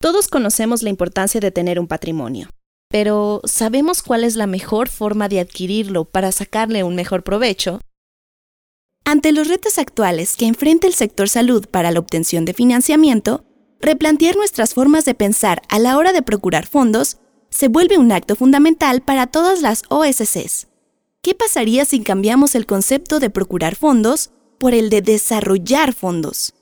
Todos conocemos la importancia de tener un patrimonio, pero ¿sabemos cuál es la mejor forma de adquirirlo para sacarle un mejor provecho? Ante los retos actuales que enfrenta el sector salud para la obtención de financiamiento, replantear nuestras formas de pensar a la hora de procurar fondos se vuelve un acto fundamental para todas las OSCs. ¿Qué pasaría si cambiamos el concepto de procurar fondos por el de desarrollar fondos?